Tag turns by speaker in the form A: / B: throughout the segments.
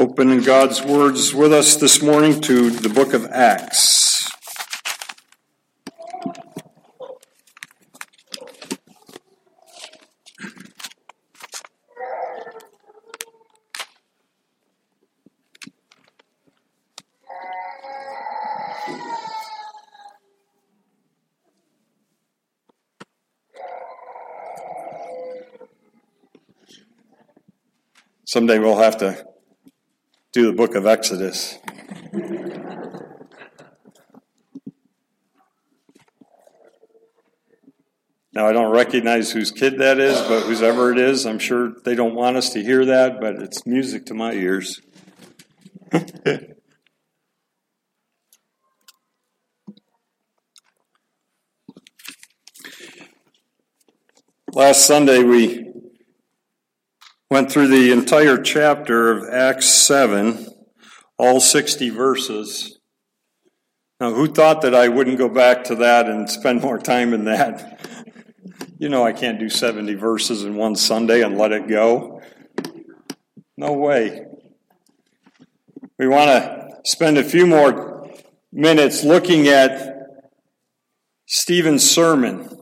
A: Opening God's words with us this morning to the book of Acts. Someday we'll have to do the book of Exodus. Now, I don't recognize whose kid that is, but whoever it is, I'm sure they don't want us to hear that, but it's music to my ears. Last Sunday, we Went through the entire chapter of Acts 7, all 60 verses. Now, who thought that I wouldn't go back to that and spend more time in that? You know, I can't do 70 verses in one Sunday and let it go. No way. We want to spend a few more minutes looking at Stephen's sermon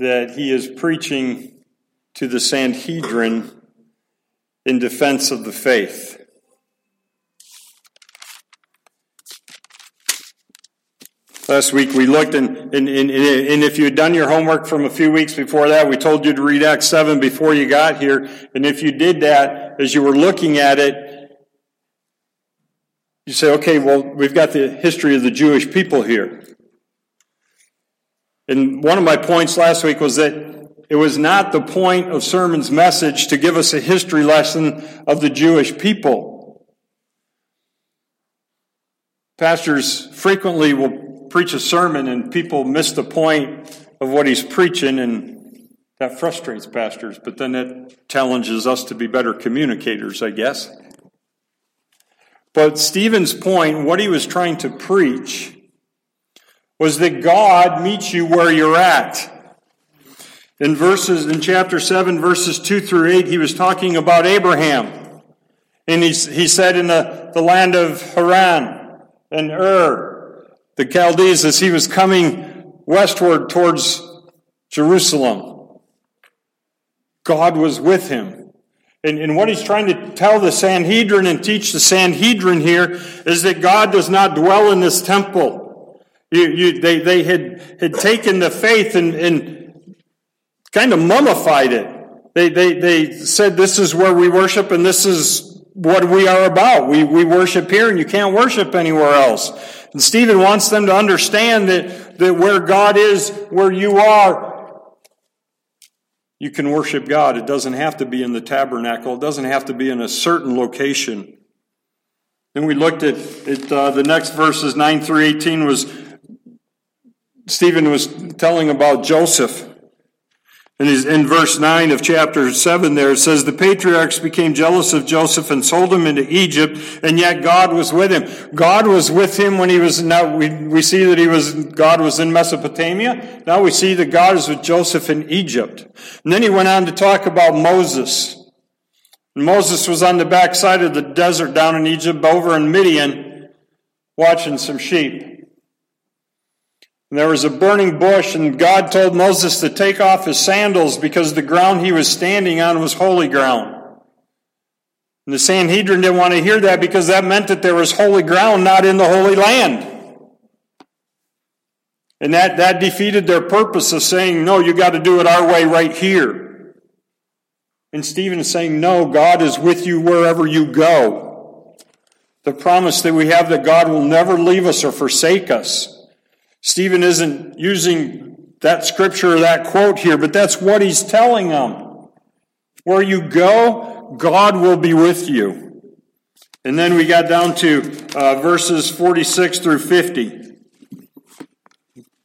A: that he is preaching to the Sanhedrin in defense of the faith. Last week we looked, and, and, and, and, if you had done your homework from a few weeks before that, we told you to read Acts 7 before you got here. And if you did that, as you were looking at it, you say, okay, well, we've got the history of the Jewish people here. And one of my points last week was that it was not the point of sermon's message to give us a history lesson of the Jewish people. Pastors frequently will preach a sermon and people miss the point of what he's preaching and that frustrates pastors, but then it challenges us to be better communicators, I guess. But Stephen's point, what he was trying to preach, was that God meets you where you're at. In verses, in chapter 7, verses 2 through 8, he was talking about Abraham. And he, he said in the, the land of Haran and Ur, the Chaldees, as he was coming westward towards Jerusalem, God was with him. And, and what he's trying to tell the Sanhedrin and teach the Sanhedrin here is that God does not dwell in this temple. You, you, they, they had, had taken the faith and, and kind of mummified it. They, they, they said, This is where we worship and this is what we are about. We, we worship here and you can't worship anywhere else. And Stephen wants them to understand that, that where God is, where you are, you can worship God. It doesn't have to be in the tabernacle, it doesn't have to be in a certain location. Then we looked at, at uh, the next verses 9 through 18 was Stephen was telling about Joseph and in verse 9 of chapter 7 there, it says, The patriarchs became jealous of Joseph and sold him into Egypt, and yet God was with him. God was with him when he was, now we, we see that he was, God was in Mesopotamia. Now we see that God is with Joseph in Egypt. And then he went on to talk about Moses. And Moses was on the backside of the desert down in Egypt over in Midian, watching some sheep. And there was a burning bush, and God told Moses to take off his sandals because the ground he was standing on was holy ground. And the Sanhedrin didn't want to hear that because that meant that there was holy ground not in the Holy Land. And that, that defeated their purpose of saying, no, you got to do it our way right here. And Stephen is saying, no, God is with you wherever you go. The promise that we have that God will never leave us or forsake us. Stephen isn't using that scripture or that quote here, but that's what he's telling them. Where you go, God will be with you. And then we got down to uh, verses 46 through 50.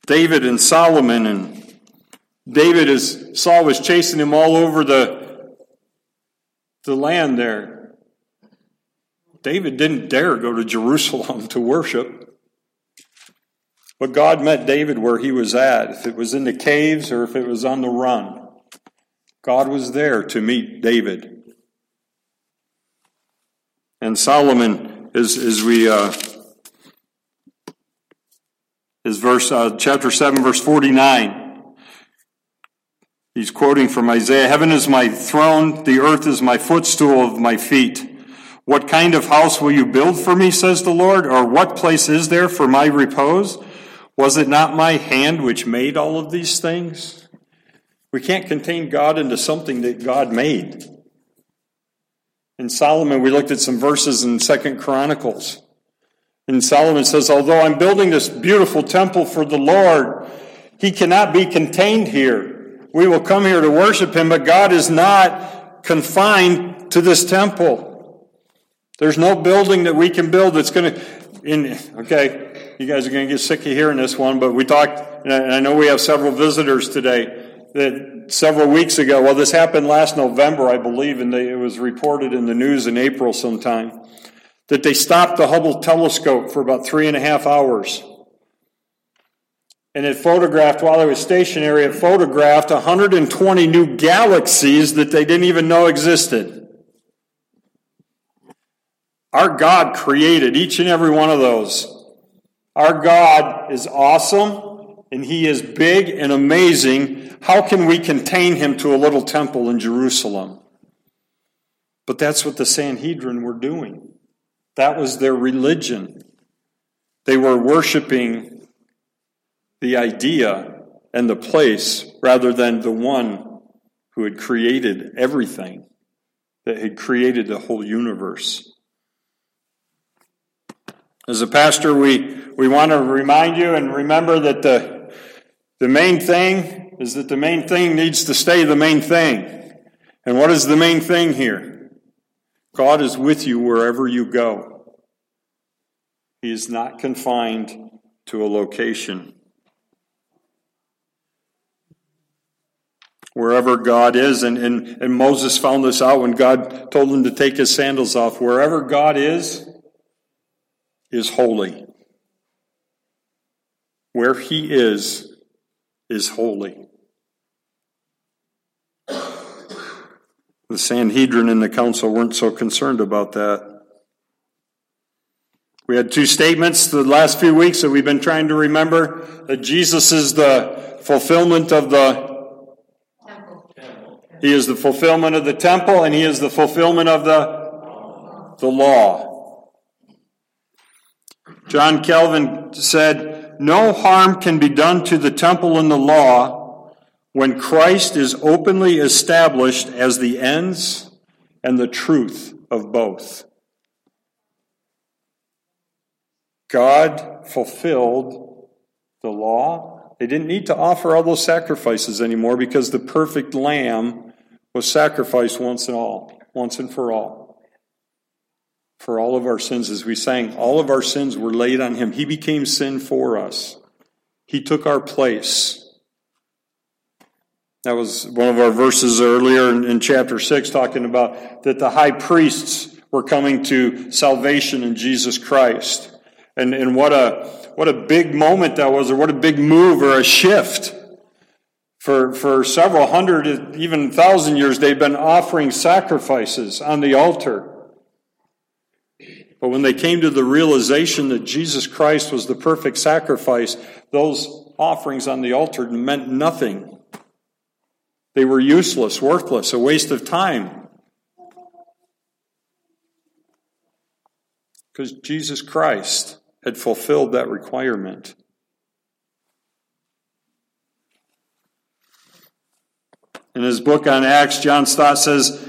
A: David and Solomon and David as Saul was chasing him all over the, the land there. David didn't dare go to Jerusalem to worship. But God met David where he was at, if it was in the caves or if it was on the run. God was there to meet David. And Solomon, as, as we, uh, is verse, uh, chapter 7, verse 49. He's quoting from Isaiah Heaven is my throne, the earth is my footstool of my feet. What kind of house will you build for me, says the Lord? Or what place is there for my repose? Was it not my hand which made all of these things? We can't contain God into something that God made. In Solomon, we looked at some verses in Second Chronicles. And Solomon says, Although I'm building this beautiful temple for the Lord, he cannot be contained here. We will come here to worship him, but God is not confined to this temple. There's no building that we can build that's going to, in, okay, you guys are going to get sick of hearing this one, but we talked, and I know we have several visitors today that several weeks ago, well, this happened last November, I believe, and it was reported in the news in April sometime that they stopped the Hubble telescope for about three and a half hours. And it photographed, while it was stationary, it photographed 120 new galaxies that they didn't even know existed. Our God created each and every one of those. Our God is awesome and He is big and amazing. How can we contain Him to a little temple in Jerusalem? But that's what the Sanhedrin were doing. That was their religion. They were worshiping the idea and the place rather than the one who had created everything, that had created the whole universe. As a pastor, we, we want to remind you and remember that the, the main thing is that the main thing needs to stay the main thing. And what is the main thing here? God is with you wherever you go. He is not confined to a location. Wherever God is, and, and, and Moses found this out when God told him to take his sandals off. Wherever God is, is holy. Where he is, is holy. The Sanhedrin and the council weren't so concerned about that. We had two statements the last few weeks that we've been trying to remember that Jesus is the fulfillment of the He is the fulfillment of the temple and he is the fulfillment of the the law. John Calvin said, "No harm can be done to the temple and the law when Christ is openly established as the ends and the truth of both. God fulfilled the law. They didn't need to offer all those sacrifices anymore because the perfect lamb was sacrificed once and all, once and for all. For all of our sins, as we sang, all of our sins were laid on him. He became sin for us. He took our place. That was one of our verses earlier in, in, chapter 6, talking about that the high priests were coming to salvation in Jesus Christ. And, and what, a, what a big moment that was, or what a big move or a shift. For, for several hundred, even thousand years, they've been offering sacrifices on the altar. But when they came to the realization that Jesus Christ was the perfect sacrifice, those offerings on the altar meant nothing they were useless, worthless, a waste of time. Because Jesus Christ had fulfilled that requirement. In his book on Acts, John Stott says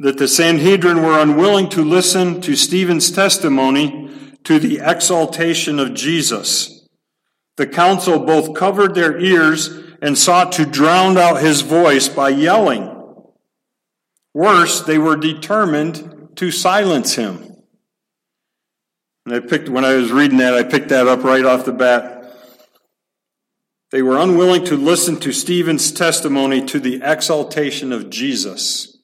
A: that the Sanhedrin were unwilling to listen to Stephen's testimony to the exaltation of Jesus. The council both covered their ears and sought to drown out his voice by yelling. Worse, they were determined to silence him. And I picked, when I was reading that, I picked that up right off the bat. They were unwilling to listen to Stephen's testimony to the exaltation of Jesus.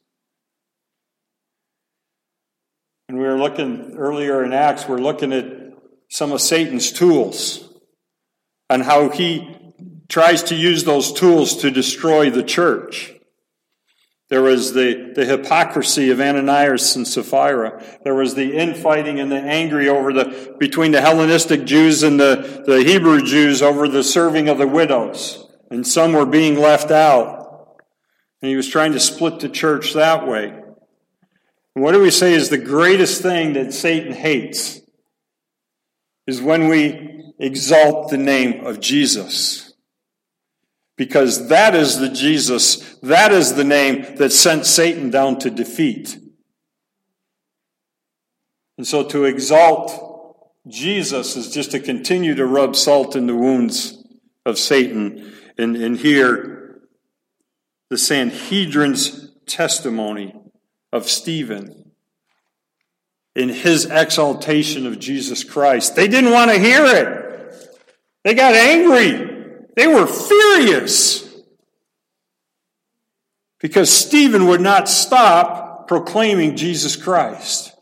A: And we were looking earlier in Acts, we're looking at some of Satan's tools and how he tries to use those tools to destroy the church. There was the, the hypocrisy of Ananias and Sapphira. There was the infighting and the angry over the, between the Hellenistic Jews and the, the Hebrew Jews over the serving of the widows. And some were being left out. And he was trying to split the church that way. And what do we say is the greatest thing that Satan hates? Is when we exalt the name of Jesus because that is the Jesus, that is the name that sent Satan down to defeat. And so to exalt Jesus is just to continue to rub salt in the wounds of Satan. And, and here, the Sanhedrin's testimony of Stephen in his exaltation of Jesus Christ. They didn't want to hear it. They got angry. They were furious because Stephen would not stop proclaiming Jesus Christ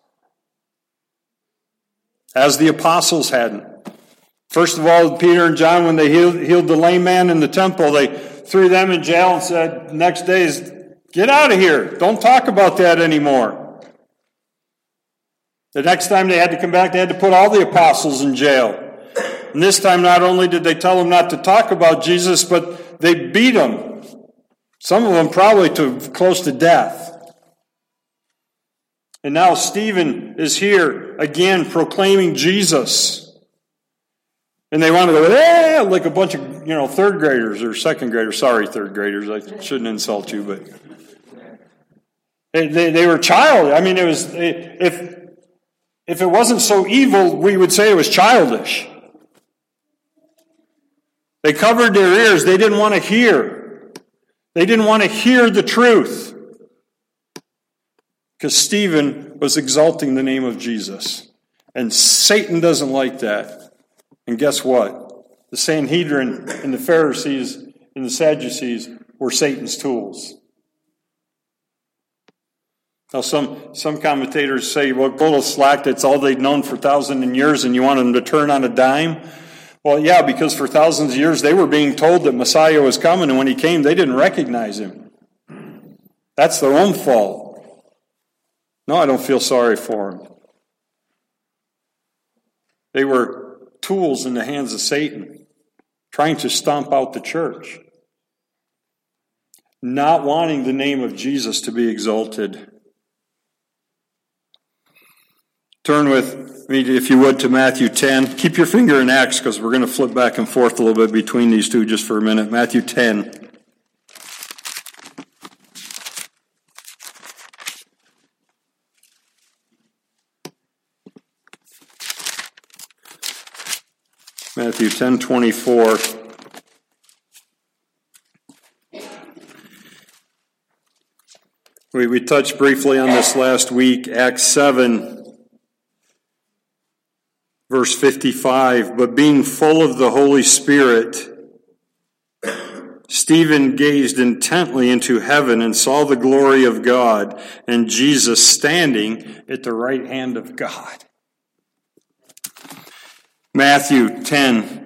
A: as the apostles hadn't. First of all, Peter and John, when they healed, healed the lame man in the temple, they threw them in jail and said, next day is, get out of here. Don't talk about that anymore. The next time they had to come back, they had to put all the apostles in jail. And this time, not only did they tell them not to talk about Jesus, but they beat them. Some of them probably to close to death. And now Stephen is here again proclaiming Jesus. And they want to go, eh, like a bunch of, you know, third graders or second graders. Sorry, third graders. I shouldn't insult you, but they, they, they were child. I mean, it was, if, if it wasn't so evil, we would say it was childish. They covered their ears. They didn't want to hear. They didn't want to hear the truth. Because Stephen was exalting the name of Jesus. And Satan doesn't like that. And guess what? The Sanhedrin and the Pharisees and the Sadducees were Satan's tools. Now, some, some commentators say, well, go to slack, that's all they've known for thousand years, and you want them to turn on a dime? Well, yeah, because for thousands of years they were being told that Messiah was coming, and when he came, they didn't recognize him. That's their own fault. No, I don't feel sorry for them. They were tools in the hands of Satan, trying to stomp out the church, not wanting the name of Jesus to be exalted. Turn with me, if you would, to Matthew 10. Keep your finger in Acts because we're going to flip back and forth a little bit between these two just for a minute. Matthew 10. Matthew 10 24. We, we touched briefly on this last week. Acts 7 Verse 55 But being full of the Holy Spirit, Stephen gazed intently into heaven and saw the glory of God and Jesus standing at the right hand of God. Matthew 10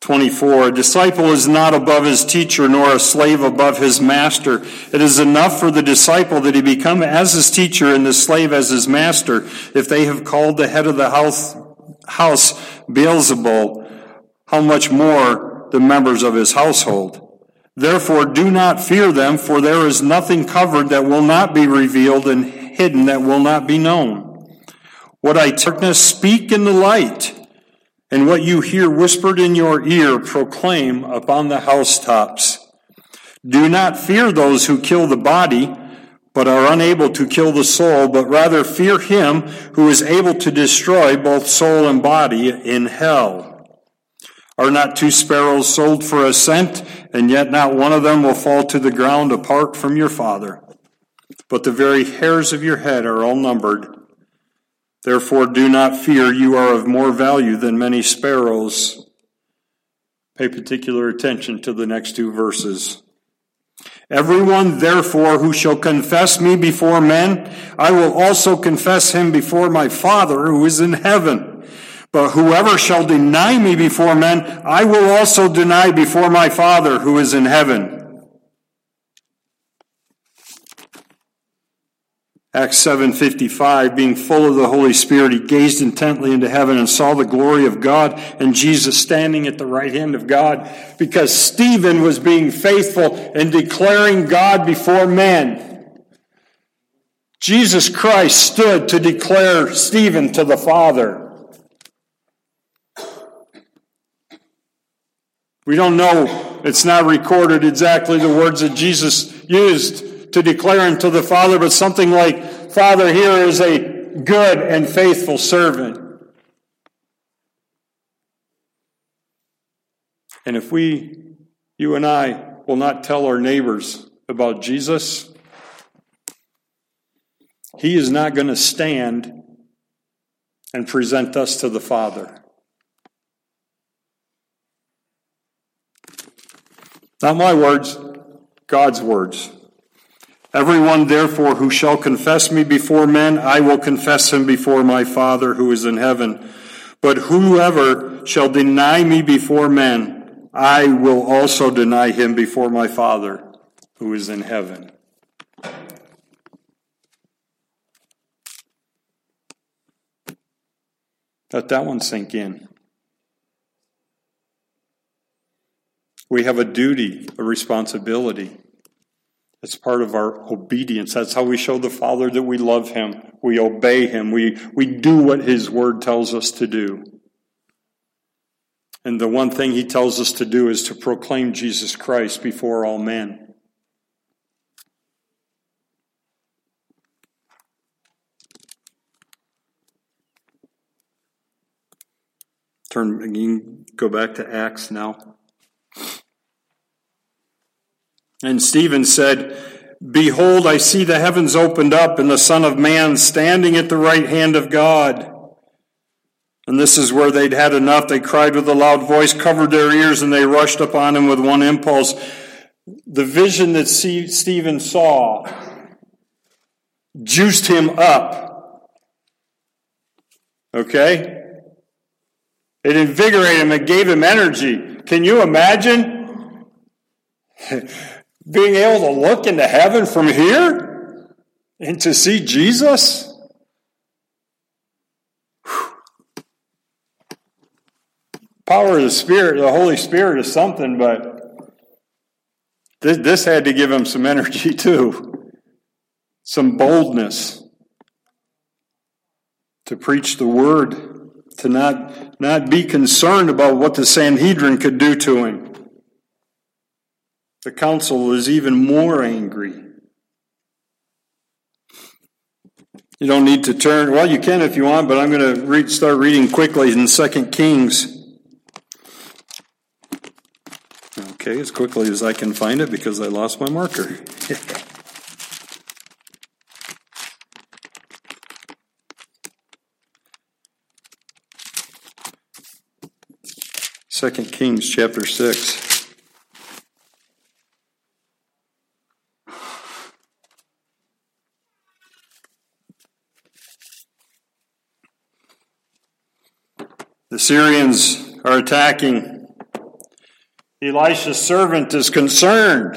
A: 24. A disciple is not above his teacher, nor a slave above his master. It is enough for the disciple that he become as his teacher and the slave as his master. If they have called the head of the house, house Beelzebul, how much more the members of his household? Therefore, do not fear them, for there is nothing covered that will not be revealed and hidden that will not be known. What I darkness speak in the light and what you hear whispered in your ear proclaim upon the housetops. Do not fear those who kill the body, but are unable to kill the soul, but rather fear him who is able to destroy both soul and body in hell. Are not two sparrows sold for a cent, and yet not one of them will fall to the ground apart from your Father? But the very hairs of your head are all numbered. Therefore, do not fear, you are of more value than many sparrows. Pay particular attention to the next two verses. Everyone, therefore, who shall confess me before men, I will also confess him before my Father who is in heaven. But whoever shall deny me before men, I will also deny before my Father who is in heaven. Acts 7:55 being full of the Holy Spirit he gazed intently into heaven and saw the glory of God and Jesus standing at the right hand of God because Stephen was being faithful and declaring God before men. Jesus Christ stood to declare Stephen to the Father. We don't know, it's not recorded exactly the words that Jesus used to declare unto the Father, but something like, Father, here is a good and faithful servant. And if we, you and I, will not tell our neighbors about Jesus, he is not going to stand and present us to the Father. Not my words, God's words. Everyone, therefore, who shall confess me before men, I will confess him before my Father who is in heaven. But whoever shall deny me before men, I will also deny him before my Father who is in heaven. Let that one sink in. We have a duty, a responsibility. It's part of our obedience. That's how we show the Father that we love Him. We obey Him. We, we do what His Word tells us to do. And the one thing He tells us to do is to proclaim Jesus Christ before all men. Turn again, go back to Acts now. And Stephen said, Behold, I see the heavens opened up and the Son of Man standing at the right hand of God. And this is where they'd had enough. They cried with a loud voice, covered their ears, and they rushed upon him with one impulse. The vision that Stephen saw juiced him up. Okay? It invigorated him, it gave him energy. Can you imagine? being able to look into heaven from here and to see Jesus. Power of the Spirit, the Holy Spirit is something, but this, had to give him some energy too, some boldness to preach the word, to not, not be concerned about what the Sanhedrin could do to him. The council is even more angry. You don't need to turn, well, you can if you want, but I'm going to read, start reading quickly in 2 Kings. Okay, as quickly as I can find it because I lost my marker. Second Kings chapter six. The Syrians are attacking. Elisha's servant is concerned.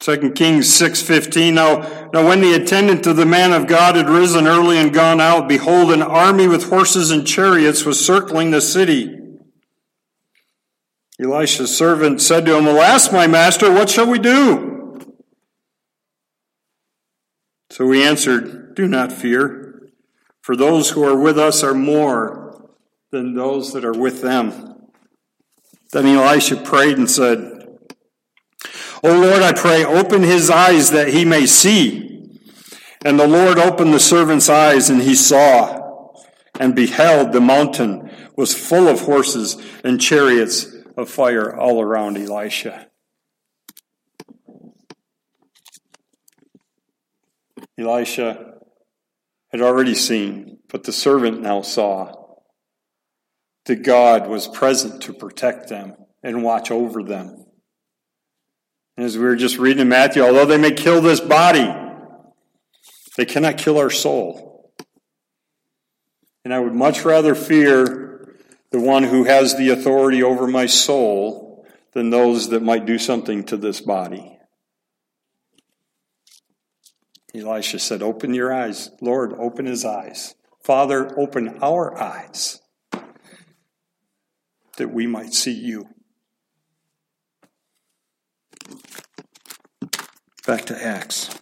A: 2 Kings 6:15 now now when the attendant of the man of God had risen early and gone out behold an army with horses and chariots was circling the city Elisha's servant said to him alas my master what shall we do So he answered do not fear for those who are with us are more than those that are with them. Then Elisha prayed and said, O Lord, I pray, open his eyes that he may see. And the Lord opened the servant's eyes, and he saw, and beheld the mountain was full of horses and chariots of fire all around Elisha. Elisha had already seen, but the servant now saw that God was present to protect them and watch over them. And as we were just reading in Matthew, although they may kill this body, they cannot kill our soul. And I would much rather fear the one who has the authority over my soul than those that might do something to this body. Elisha said, Open your eyes. Lord, open his eyes. Father, open our eyes that we might see you. Back to Acts.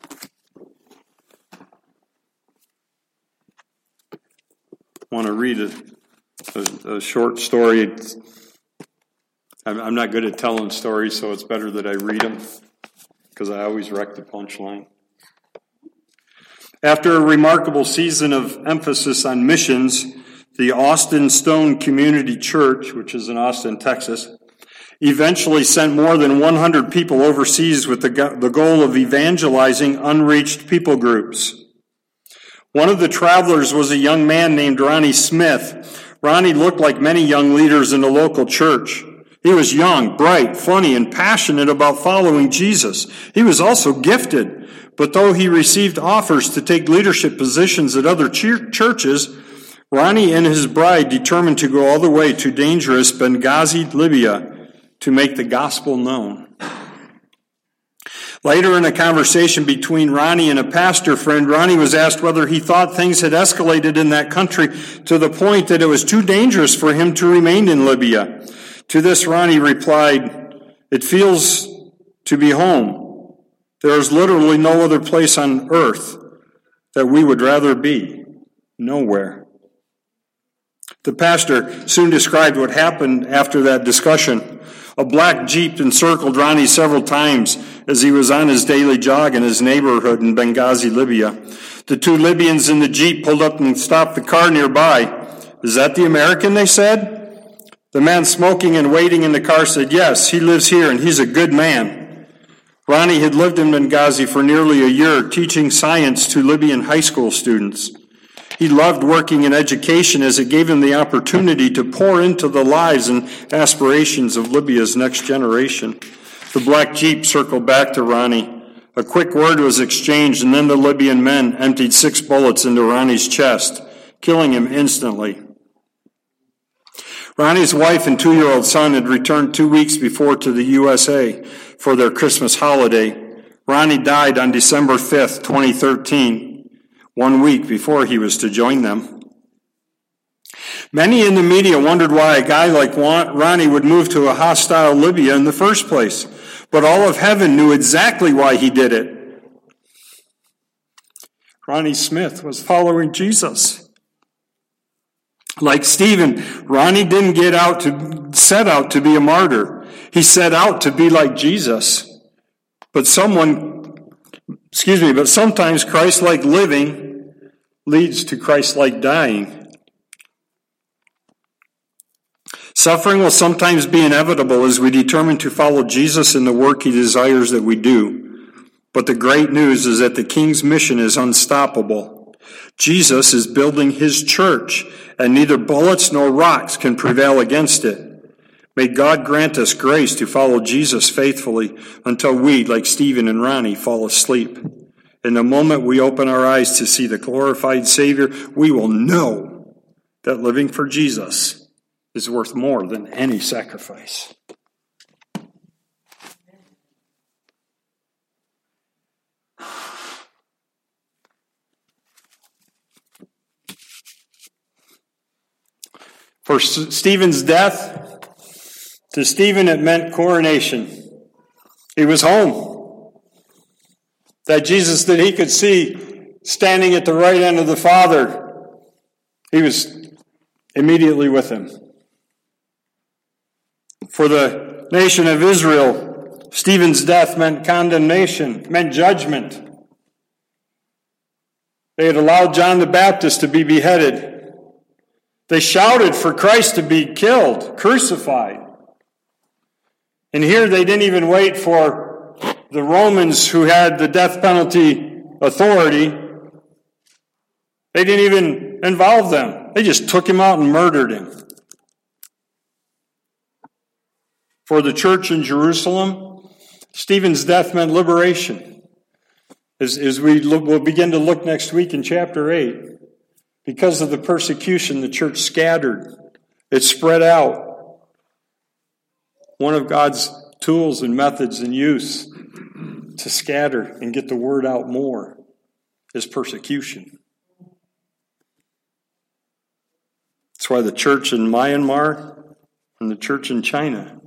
A: I want to read a, a, a short story. I'm, I'm not good at telling stories, so it's better that I read them because I always wreck the punchline. After a remarkable season of emphasis on missions, the Austin Stone Community Church, which is in Austin, Texas, eventually sent more than 100 people overseas with the, the goal of evangelizing unreached people groups. One of the travelers was a young man named Ronnie Smith. Ronnie looked like many young leaders in the local church. He was young, bright, funny, and passionate about following Jesus. He was also gifted. But though he received offers to take leadership positions at other churches, Ronnie and his bride determined to go all the way to dangerous Benghazi, Libya, to make the gospel known. Later in a conversation between Ronnie and a pastor friend, Ronnie was asked whether he thought things had escalated in that country to the point that it was too dangerous for him to remain in Libya. To this, Ronnie replied, It feels to be home. There is literally no other place on earth that we would rather be. Nowhere. The pastor soon described what happened after that discussion. A black Jeep encircled Ronnie several times as he was on his daily jog in his neighborhood in Benghazi, Libya. The two Libyans in the Jeep pulled up and stopped the car nearby. Is that the American? They said. The man smoking and waiting in the car said, Yes, he lives here and he's a good man. Ronnie had lived in Benghazi for nearly a year, teaching science to Libyan high school students. He loved working in education as it gave him the opportunity to pour into the lives and aspirations of Libya's next generation. The black jeep circled back to Ronnie. A quick word was exchanged, and then the Libyan men emptied six bullets into Ronnie's chest, killing him instantly. Ronnie's wife and two year old son had returned two weeks before to the USA for their Christmas holiday. Ronnie died on December 5th, 2013 one week before he was to join them. Many in the media wondered why a guy like Ronnie would move to a hostile Libya in the first place, but all of heaven knew exactly why he did it. Ronnie Smith was following Jesus. Like Stephen, Ronnie didn't get out to set out to be a martyr. He set out to be like Jesus. But someone, excuse me, but sometimes Christ-like living leads to Christ like dying. Suffering will sometimes be inevitable as we determine to follow Jesus in the work he desires that we do. But the great news is that the King's mission is unstoppable. Jesus is building his church, and neither bullets nor rocks can prevail against it. May God grant us grace to follow Jesus faithfully until we, like Stephen and Ronnie, fall asleep. In the moment we open our eyes to see the glorified Savior, we will know that living for Jesus is worth more than any sacrifice. For Stephen's death, to Stephen it meant coronation. He was home. That Jesus that he could see standing at the right end of the Father, he was immediately with him. For the nation of Israel, Stephen's death meant condemnation, meant judgment. They had allowed John the Baptist to be beheaded. They shouted for Christ to be killed, crucified. And here they didn't even wait for the Romans who had the death penalty authority, they didn't even involve them. They just took him out and murdered him. For the church in Jerusalem, Stephen's death meant liberation. As, as we look, we'll begin to look next week in chapter 8, because of the persecution, the church scattered. It spread out. One of God's tools and methods and use to scatter and get the word out more. is persecution. That's why the church in Myanmar and the church in China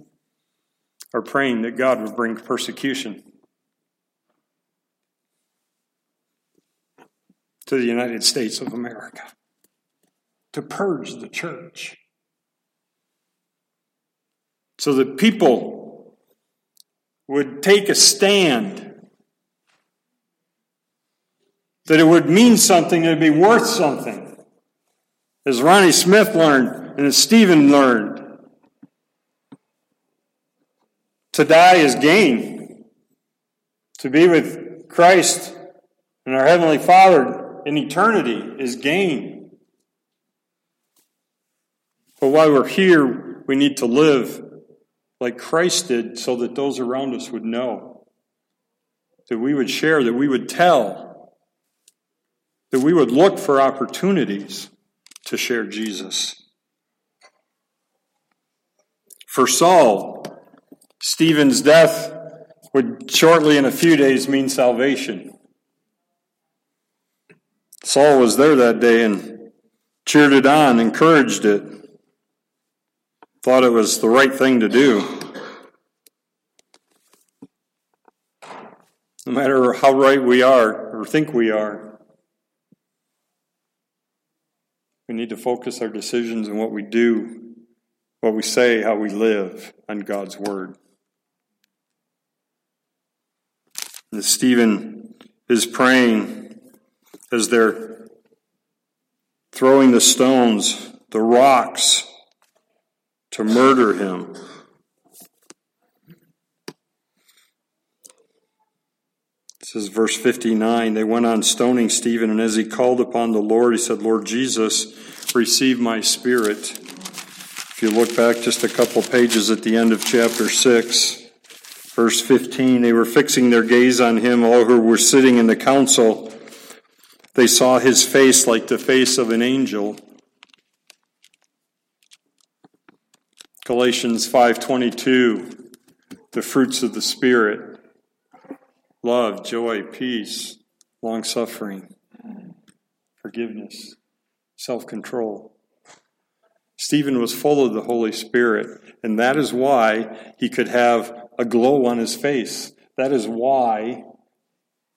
A: are praying that God would bring persecution to the United States of America to purge the church so that people would take a stand that it would mean something, it would be worth something. As Ronnie Smith learned and as Stephen learned, to die is gain. To be with Christ and our Heavenly Father in eternity is gain. But while we're here, we need to live like Christ did so that those around us would know. That we would share, that we would tell that we would look for opportunities to share Jesus. For Saul, Stephen's death would shortly in a few days mean salvation. Saul was there that day and cheered it on, encouraged it, thought it was the right thing to do. No matter how right we are or think we are, We need to focus our decisions on what we do, what we say, how we live on God's Word. And Stephen is praying as they're throwing the stones, the rocks, to murder him. says verse 59 they went on stoning Stephen, and as he called upon the Lord, he said, Lord Jesus, receive my spirit. If you look back just a couple pages at the end of chapter 6, verse 15, they were fixing their gaze on him, all who were sitting in the council. They saw his face like the face of an angel. Galatians 5:22 the fruits of the spirit love, joy, peace, long suffering, forgiveness, self control. Stephen was full of the Holy Spirit, and that is why he could have a glow on his face. That is why,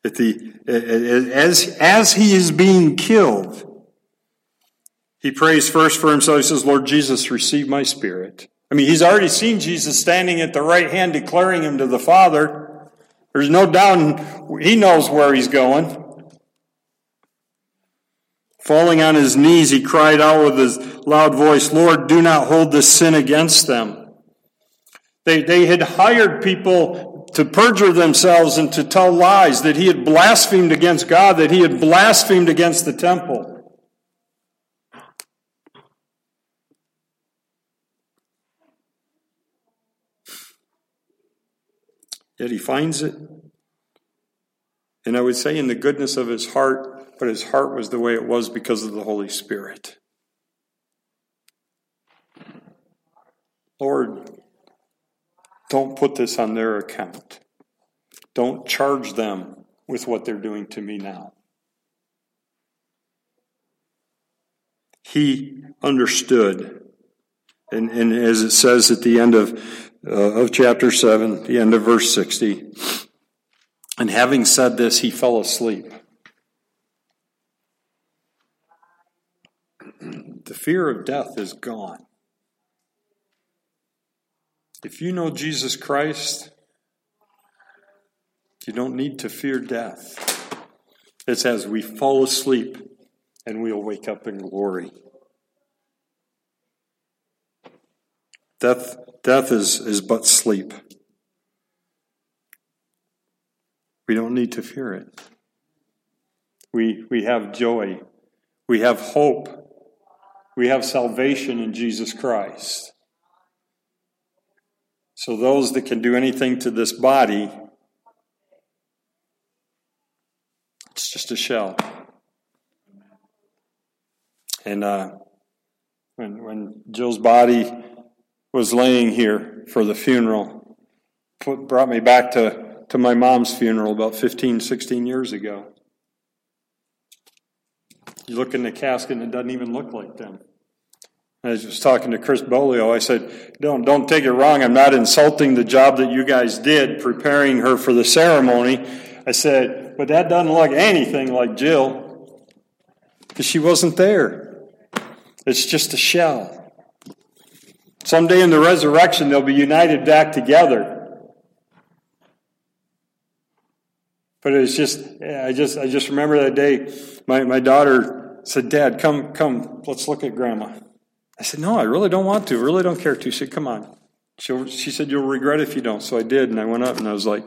A: at the, as, as he is being killed, he prays first for himself. He says, Lord Jesus, receive my spirit. I mean, he's already seen Jesus standing at the right hand, declaring him to the Father. There's no doubt he knows where he's going. Falling on his knees, he cried out with his loud voice, Lord, do not hold this sin against them. They, they had hired people to perjure themselves and to tell lies that he had blasphemed against God, that he had blasphemed against the temple. Yet he finds it. And I would say in the goodness of his heart, but his heart was the way it was because of the Holy Spirit. Lord, don't put this on their account. Don't charge them with what they're doing to me now. He understood. And, and as it says at the end of uh, of chapter 7, the end of verse 60. And having said this, he fell asleep. The fear of death is gone. If you know Jesus Christ, you don't need to fear death. It's as we fall asleep and we'll wake up in glory. Death, death is, is but sleep. We don't need to fear it. We, we have joy. We have hope. We have salvation in Jesus Christ. So, those that can do anything to this body, it's just a shell. And uh, when, when Jill's body was laying here for the funeral. Brought me back to, to my mom's funeral about 15, 16 years ago. You look in the casket and it doesn't even look like them. I was talking to Chris Bolio. I said, don't, don't take it wrong. I'm not insulting the job that you guys did preparing her for the ceremony. I said, but that doesn't look anything like Jill because she wasn't there. It's just a shell. Someday in the resurrection, they'll be united back together. But it's just, I just, I just remember that day. My, my daughter said, "Dad, come, come, let's look at Grandma." I said, "No, I really don't want to. I really don't care to." She said, "Come on." She, she said, "You'll regret if you don't." So I did, and I went up, and I was like,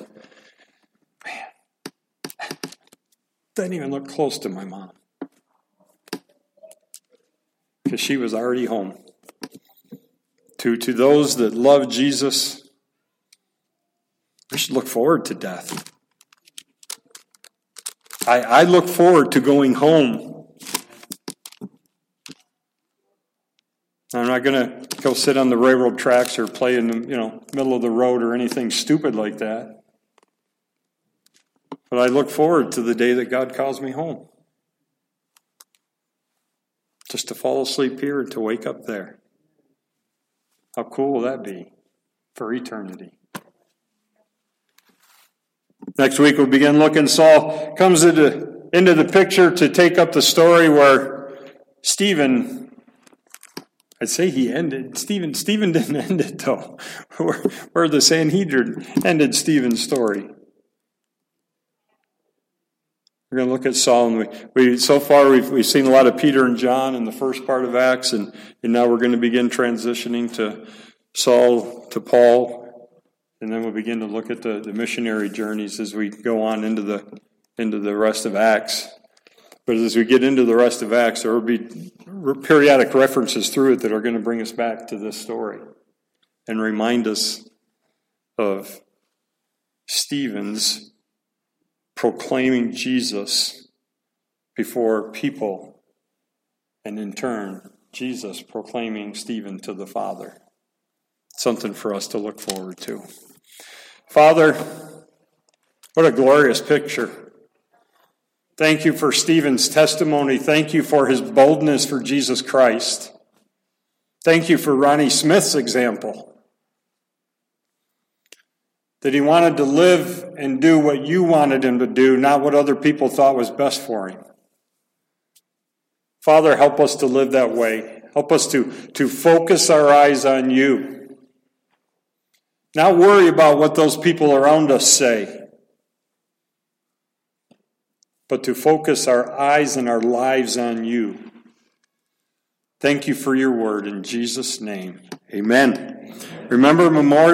A: "Man, didn't even look close to my mom," because she was already home. To to those that love Jesus, we should look forward to death. I, I look forward to going home. I'm not going to go sit on the railroad tracks or play in the you know middle of the road or anything stupid like that. But I look forward to the day that God calls me home. Just to fall asleep here and to wake up there. How cool will that be for eternity? Next week we'll begin looking. Saul comes into, into the picture to take up the story where Stephen, I'd say he ended. Stephen, Stephen didn't end it though. Where, where the Sanhedrin ended Stephen's story. We're going to look at Saul, and we, we so far we've, we've seen a lot of Peter and John in the first part of Acts, and, and now we're going to begin transitioning to Saul to Paul and then we'll begin to look at the, the missionary journeys as we go on into the into the rest of Acts. But as we get into the rest of Acts, there will be periodic references through it that are going to bring us back to this story and remind us of Stephen's proclaiming Jesus before people, and in turn, Jesus proclaiming Stephen to the Father. Something for us to look forward to. Father, what a glorious picture. Thank you for Stephen's testimony. Thank you for his boldness for Jesus Christ. Thank you for Ronnie Smith's example. That he wanted to live and do what you wanted him to do, not what other people thought was best for him. Father, help us to live that way. Help us to, to focus our eyes on you. Not worry about what those people around us say, but to focus our eyes and our lives on you. Thank you for your word in Jesus' name. Amen. Remember Memorial.